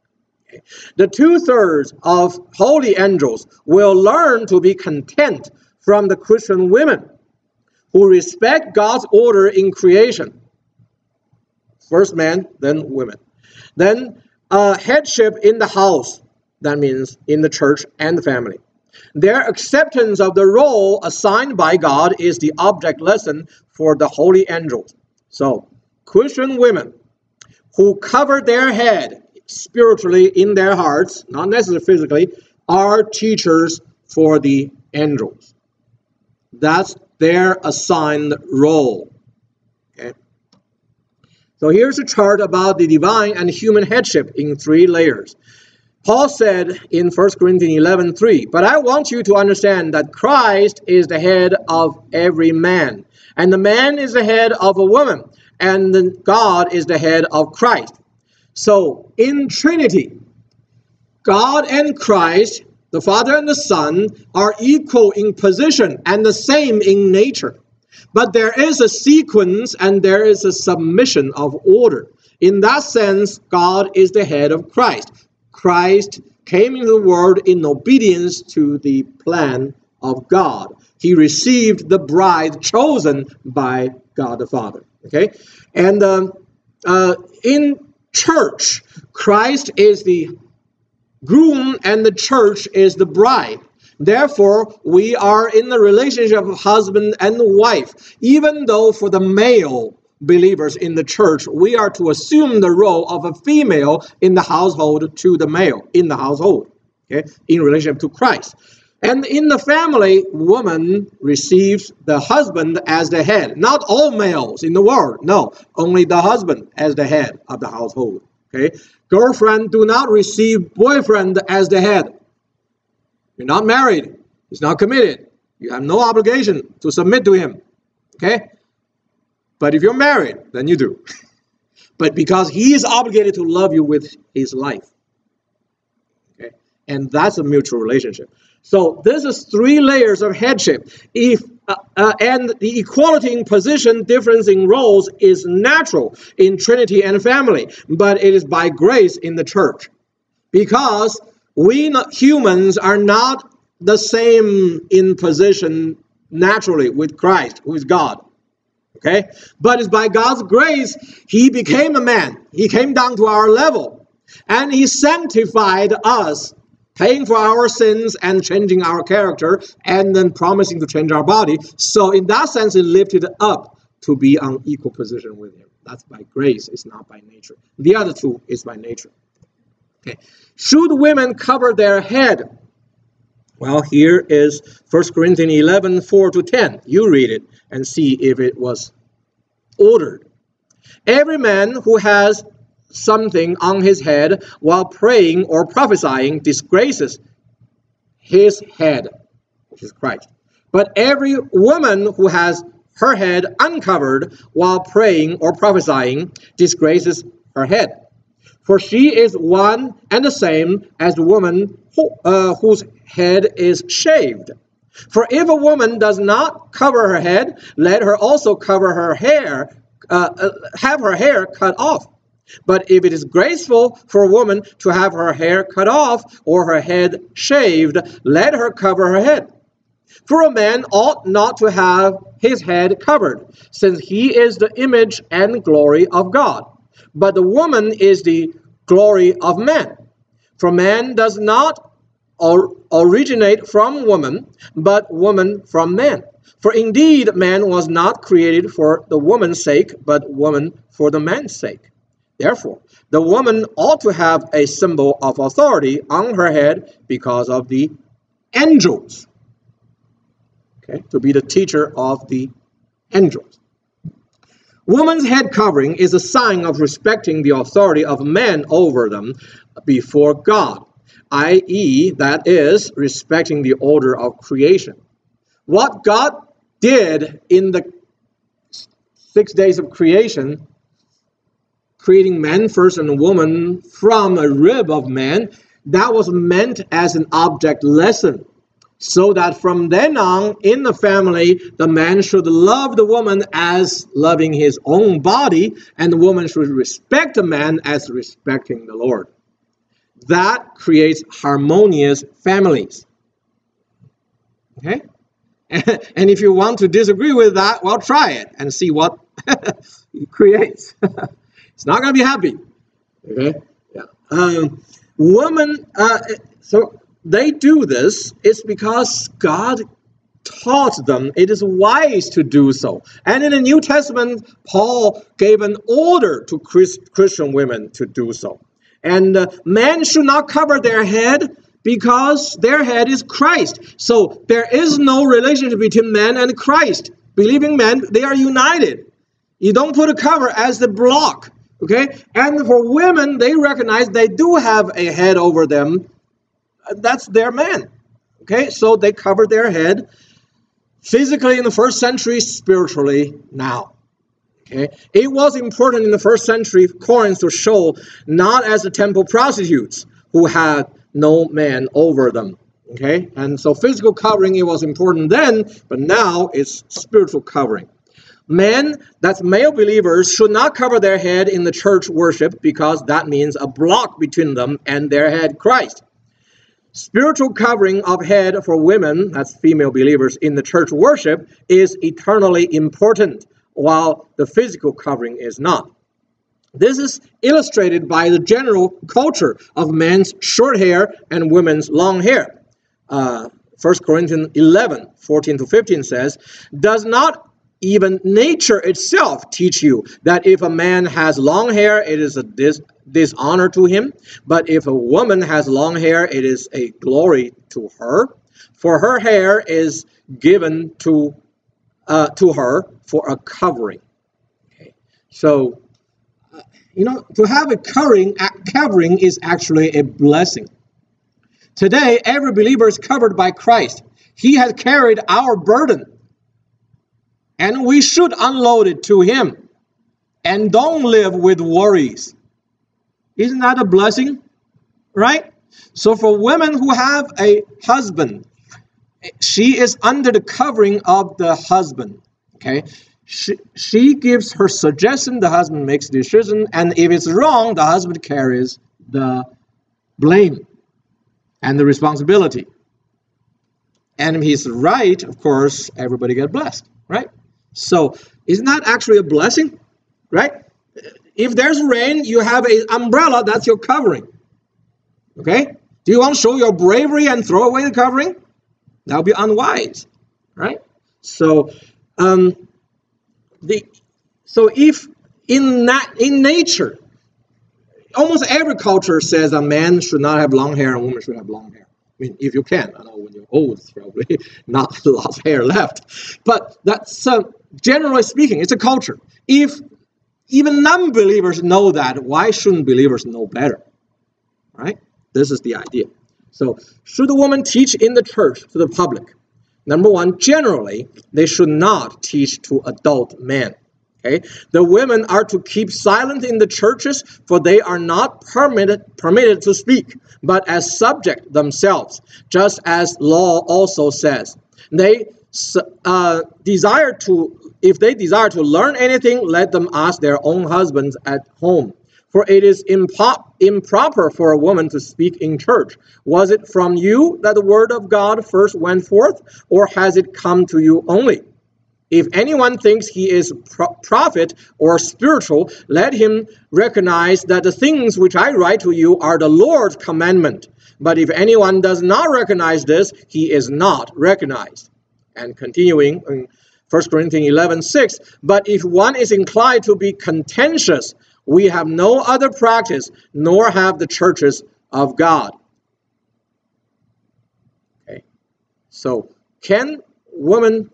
The two thirds of holy angels will learn to be content from the Christian women who respect God's order in creation. First man, then women. Then uh, headship in the house, that means in the church and the family. Their acceptance of the role assigned by God is the object lesson for the holy angels. So, Christian women who cover their head spiritually in their hearts, not necessarily physically, are teachers for the angels. That's their assigned role. So here's a chart about the divine and human headship in three layers. Paul said in 1 Corinthians 11 3, But I want you to understand that Christ is the head of every man, and the man is the head of a woman, and God is the head of Christ. So, in Trinity, God and Christ, the Father and the Son, are equal in position and the same in nature. But there is a sequence and there is a submission of order. In that sense, God is the head of Christ. Christ came into the world in obedience to the plan of God. He received the bride chosen by God the Father. Okay? And um, uh, in church. Christ is the groom and the church is the bride. Therefore, we are in the relationship of husband and wife. Even though for the male believers in the church, we are to assume the role of a female in the household to the male in the household, okay, in relationship to Christ. And in the family, woman receives the husband as the head. Not all males in the world, no, only the husband as the head of the household. Okay, girlfriend do not receive boyfriend as the head. You're not married. He's not committed. You have no obligation to submit to him. Okay, but if you're married, then you do. but because he is obligated to love you with his life. Okay, and that's a mutual relationship. So this is three layers of headship. If uh, uh, and the equality in position, difference in roles is natural in Trinity and family, but it is by grace in the church, because we humans are not the same in position naturally with Christ, is God. Okay, but it's by God's grace He became a man. He came down to our level, and He sanctified us paying for our sins and changing our character, and then promising to change our body. So, in that sense, it lifted up to be on equal position with Him. That's by grace, it's not by nature. The other two is by nature. Okay. Should women cover their head? Well, here is 1 Corinthians 11 4 to 10. You read it and see if it was ordered. Every man who has something on his head while praying or prophesying disgraces his head, which is Christ. But every woman who has her head uncovered while praying or prophesying disgraces her head. For she is one and the same as the woman who, uh, whose head is shaved. For if a woman does not cover her head, let her also cover her hair, uh, uh, have her hair cut off. But if it is graceful for a woman to have her hair cut off or her head shaved, let her cover her head. For a man ought not to have his head covered, since he is the image and glory of God. But the woman is the glory of man. For man does not or originate from woman, but woman from man. For indeed, man was not created for the woman's sake, but woman for the man's sake. Therefore, the woman ought to have a symbol of authority on her head because of the angels. Okay, to be the teacher of the angels. Woman's head covering is a sign of respecting the authority of men over them before God, i.e., that is, respecting the order of creation. What God did in the six days of creation, creating man first and woman from a rib of man, that was meant as an object lesson so that from then on in the family, the man should love the woman as loving his own body, and the woman should respect the man as respecting the Lord. That creates harmonious families. Okay? And if you want to disagree with that, well, try it and see what it creates. it's not going to be happy. Okay? Yeah. Um, woman, uh, so they do this is because God taught them it is wise to do so. And in the New Testament, Paul gave an order to Christian women to do so. And uh, men should not cover their head because their head is Christ. So there is no relationship between man and Christ. Believing men, they are united. You don't put a cover as the block. Okay? And for women, they recognize they do have a head over them that's their man. Okay, so they cover their head physically in the first century, spiritually now. Okay, it was important in the first century Corinth to show not as the temple prostitutes who had no man over them. Okay, and so physical covering it was important then, but now it's spiritual covering. Men, that's male believers, should not cover their head in the church worship because that means a block between them and their head, Christ. Spiritual covering of head for women, that's female believers, in the church worship is eternally important, while the physical covering is not. This is illustrated by the general culture of men's short hair and women's long hair. Uh, 1 Corinthians 11, 14 to 15 says, Does not even nature itself teach you that if a man has long hair, it is a dis- dishonor to him. But if a woman has long hair, it is a glory to her. For her hair is given to uh, to her for a covering. Okay. So, uh, you know, to have a covering, covering is actually a blessing. Today, every believer is covered by Christ. He has carried our burden and we should unload it to Him and don't live with worries. Isn't that a blessing? Right? So, for women who have a husband, she is under the covering of the husband. Okay? She, she gives her suggestion, the husband makes the decision, and if it's wrong, the husband carries the blame and the responsibility. And if he's right, of course, everybody get blessed, right? So isn't that actually a blessing? Right? If there's rain, you have an umbrella, that's your covering. Okay? Do you want to show your bravery and throw away the covering? That would be unwise. Right? So um, the so if in that in nature, almost every culture says a man should not have long hair and a woman should have long hair. I mean, if you can, I know when you're old, it's probably not a lot of hair left. But that's uh, generally speaking, it's a culture. If even non-believers know that, why shouldn't believers know better? Right? This is the idea. So, should a woman teach in the church to the public? Number one, generally, they should not teach to adult men. Okay? The women are to keep silent in the churches, for they are not permitted, permitted to speak, but as subject themselves, just as law also says. They uh, desire to, if they desire to learn anything, let them ask their own husbands at home. For it is impo- improper for a woman to speak in church. Was it from you that the word of God first went forth, or has it come to you only? If anyone thinks he is pro- prophet or spiritual, let him recognize that the things which I write to you are the Lord's commandment. But if anyone does not recognize this, he is not recognized. And continuing in 1 Corinthians 11 6, but if one is inclined to be contentious, We have no other practice, nor have the churches of God. Okay. So, can women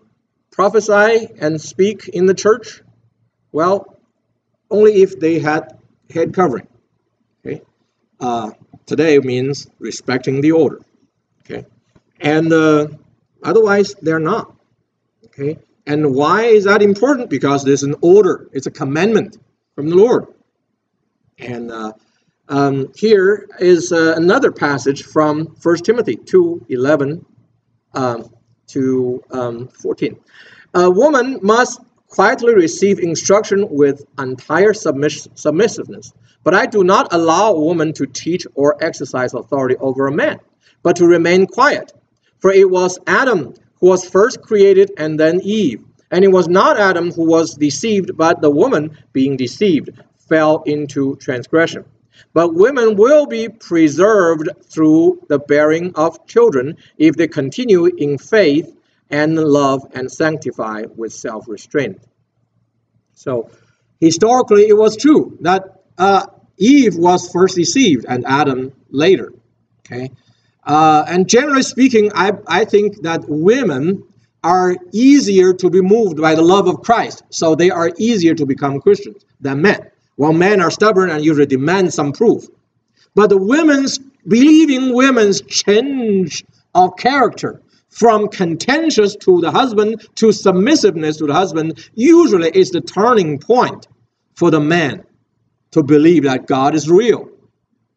prophesy and speak in the church? Well, only if they had head covering. Okay. Uh, today means respecting the order. Okay. And uh, otherwise, they're not. Okay. And why is that important? Because there's an order, it's a commandment from the Lord. And uh, um, here is uh, another passage from 1 Timothy 2 11 um, to um, 14. A woman must quietly receive instruction with entire submiss- submissiveness. But I do not allow a woman to teach or exercise authority over a man, but to remain quiet. For it was Adam who was first created and then Eve. And it was not Adam who was deceived, but the woman, being deceived, fell into transgression. But women will be preserved through the bearing of children if they continue in faith and love and sanctify with self restraint. So, historically, it was true that uh, Eve was first deceived and Adam later. Okay, uh, and generally speaking, I, I think that women are easier to be moved by the love of Christ, so they are easier to become Christians than men. While men are stubborn and usually demand some proof. But the women's believing women's change of character from contentious to the husband to submissiveness to the husband usually is the turning point for the man to believe that God is real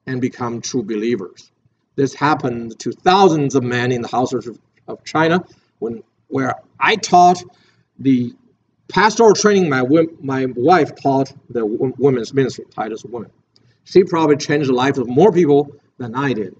and become true believers. This happened to thousands of men in the houses of, of China when where I taught the pastoral training my my wife taught the women's ministry Titus women. She probably changed the lives of more people than I did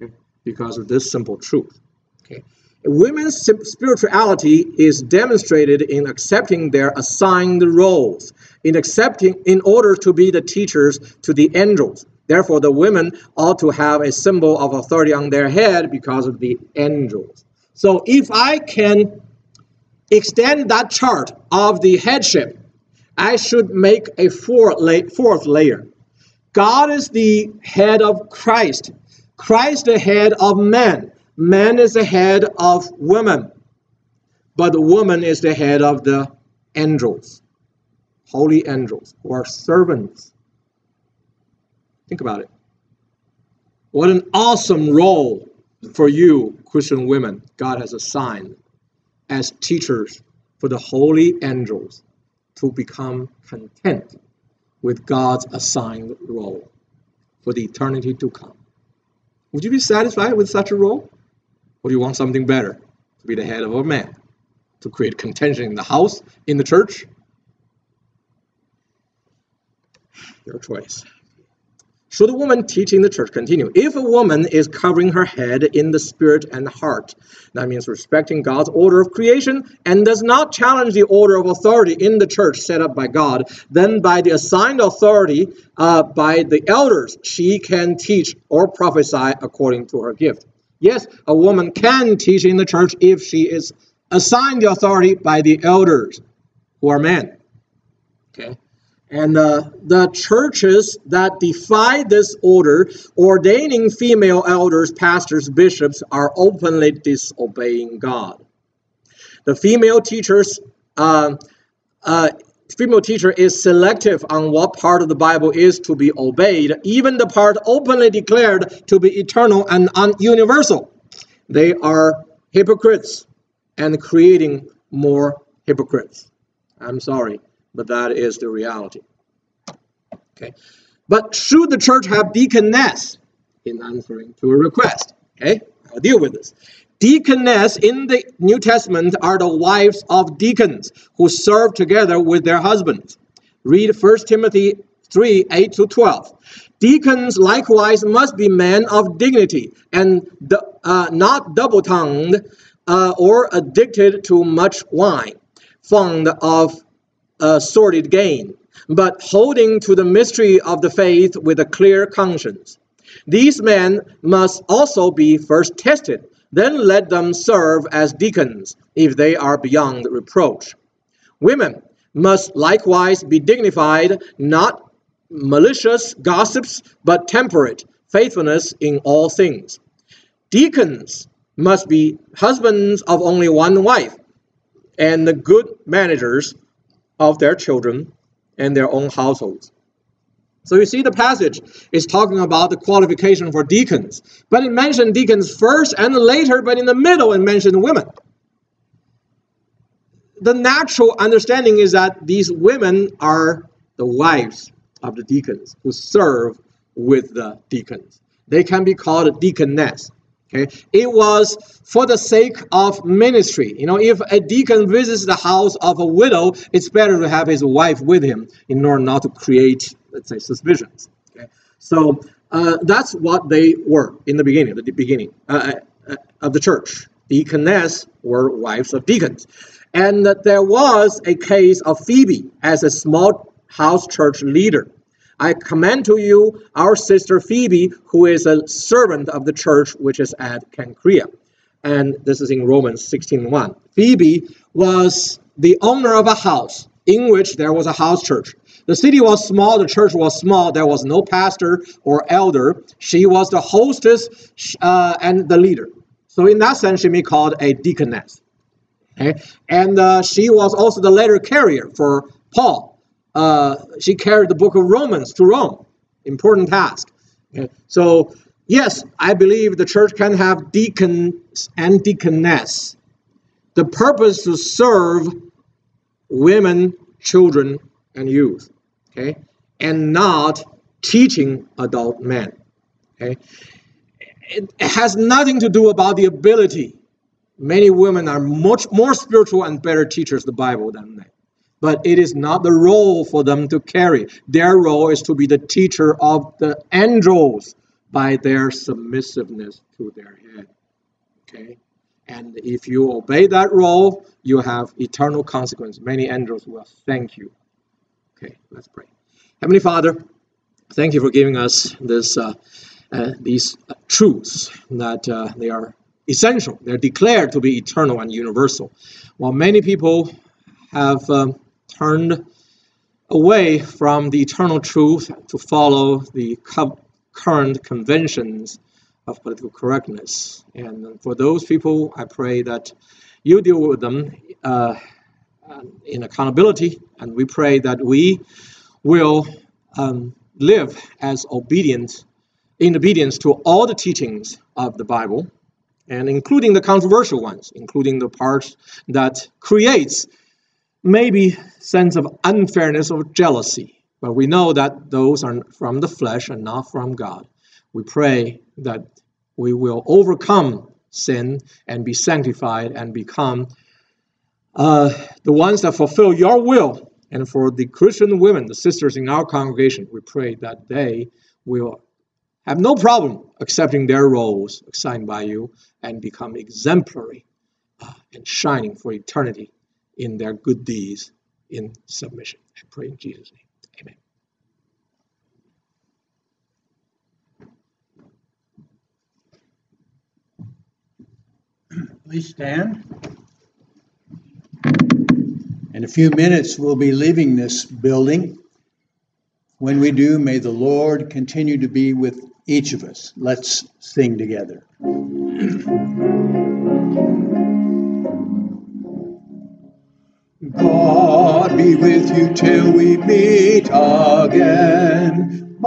okay, because of this simple truth. Okay. Women's spirituality is demonstrated in accepting their assigned roles, in accepting in order to be the teachers to the angels. Therefore, the women ought to have a symbol of authority on their head because of the angels. So, if I can extend that chart of the headship, I should make a fourth layer. God is the head of Christ. Christ the head of man. Man is the head of woman. But the woman is the head of the angels, holy angels, who are servants. Think about it. What an awesome role for you, Christian women, God has assigned as teachers for the holy angels to become content with God's assigned role for the eternity to come. Would you be satisfied with such a role? Or do you want something better? To be the head of a man, to create contention in the house, in the church? Your choice. Should a woman teaching the church continue? If a woman is covering her head in the spirit and heart, that means respecting God's order of creation and does not challenge the order of authority in the church set up by God, then by the assigned authority uh, by the elders, she can teach or prophesy according to her gift. Yes, a woman can teach in the church if she is assigned the authority by the elders who are men. Okay. And uh, the churches that defy this order, ordaining female elders, pastors, bishops, are openly disobeying God. The female teachers, uh, uh, female teacher is selective on what part of the Bible is to be obeyed, even the part openly declared to be eternal and universal. They are hypocrites and creating more hypocrites. I'm sorry but that is the reality. Okay. But should the church have deaconess in answering to a request? Okay, I'll deal with this. Deaconess in the New Testament are the wives of deacons who serve together with their husbands. Read 1 Timothy 3 8 to 12. Deacons likewise must be men of dignity and uh, not double tongued uh, or addicted to much wine, fond of a sordid gain, but holding to the mystery of the faith with a clear conscience. These men must also be first tested, then let them serve as deacons if they are beyond reproach. Women must likewise be dignified, not malicious gossips, but temperate, faithfulness in all things. Deacons must be husbands of only one wife, and the good managers of their children and their own households. So you see, the passage is talking about the qualification for deacons, but it mentioned deacons first and later, but in the middle it mentioned women. The natural understanding is that these women are the wives of the deacons who serve with the deacons. They can be called deaconess. Okay, it was for the sake of ministry. You know, if a deacon visits the house of a widow, it's better to have his wife with him in order not to create, let's say, suspicions. Okay, so uh, that's what they were in the beginning, the beginning uh, uh, of the church. Deaconess were wives of deacons, and there was a case of Phoebe as a small house church leader. I commend to you our sister Phoebe, who is a servant of the church which is at Cenchrea. And this is in Romans 16:1. Phoebe was the owner of a house in which there was a house church. The city was small, the church was small, there was no pastor or elder. She was the hostess uh, and the leader. So, in that sense, she may be called a deaconess. Okay? And uh, she was also the letter carrier for Paul uh, she carried the book of Romans to Rome. Important task. Okay. So, yes, I believe the church can have deacons and deaconess. The purpose to serve women, children, and youth. Okay, and not teaching adult men. Okay, it has nothing to do about the ability. Many women are much more spiritual and better teachers of the Bible than men but it is not the role for them to carry. Their role is to be the teacher of the angels by their submissiveness to their head. Okay? And if you obey that role, you have eternal consequence. Many angels will thank you. Okay, let's pray. Heavenly Father, thank you for giving us this, uh, uh, these uh, truths that uh, they are essential. They're declared to be eternal and universal. While many people have um, turned away from the eternal truth to follow the current conventions of political correctness. And for those people, I pray that you deal with them uh, in accountability, and we pray that we will um, live as obedient in obedience to all the teachings of the Bible, and including the controversial ones, including the parts that creates maybe sense of unfairness or jealousy, but we know that those are from the flesh and not from God. We pray that we will overcome sin and be sanctified and become uh, the ones that fulfill your will. And for the Christian women, the sisters in our congregation, we pray that they will have no problem accepting their roles assigned by you and become exemplary uh, and shining for eternity in their good deeds in submission. I pray in Jesus' name. Amen. Please stand. In a few minutes, we'll be leaving this building. When we do, may the Lord continue to be with each of us. Let's sing together. God be with you till we meet again.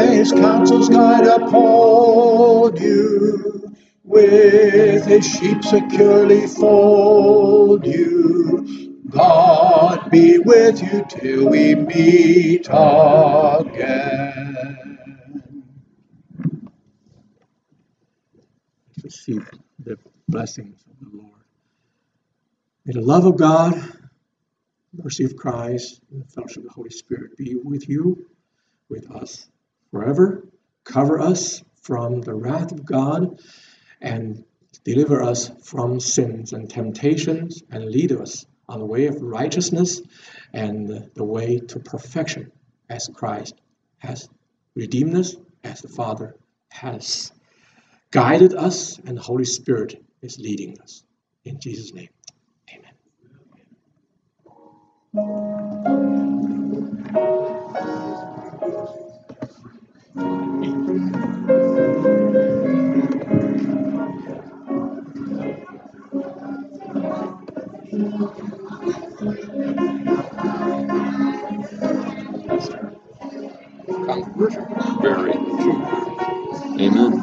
His counsels guide uphold you. With his sheep securely fold you. God be with you till we meet again. Receive the blessings of the Lord. May the love of God, mercy of Christ, and the fellowship of the Holy Spirit be with you, with us forever. Cover us from the wrath of God and deliver us from sins and temptations and lead us on the way of righteousness and the way to perfection as Christ has redeemed us, as the Father has guided us, and the Holy Spirit is leading us. In Jesus' name. Very true. Amen.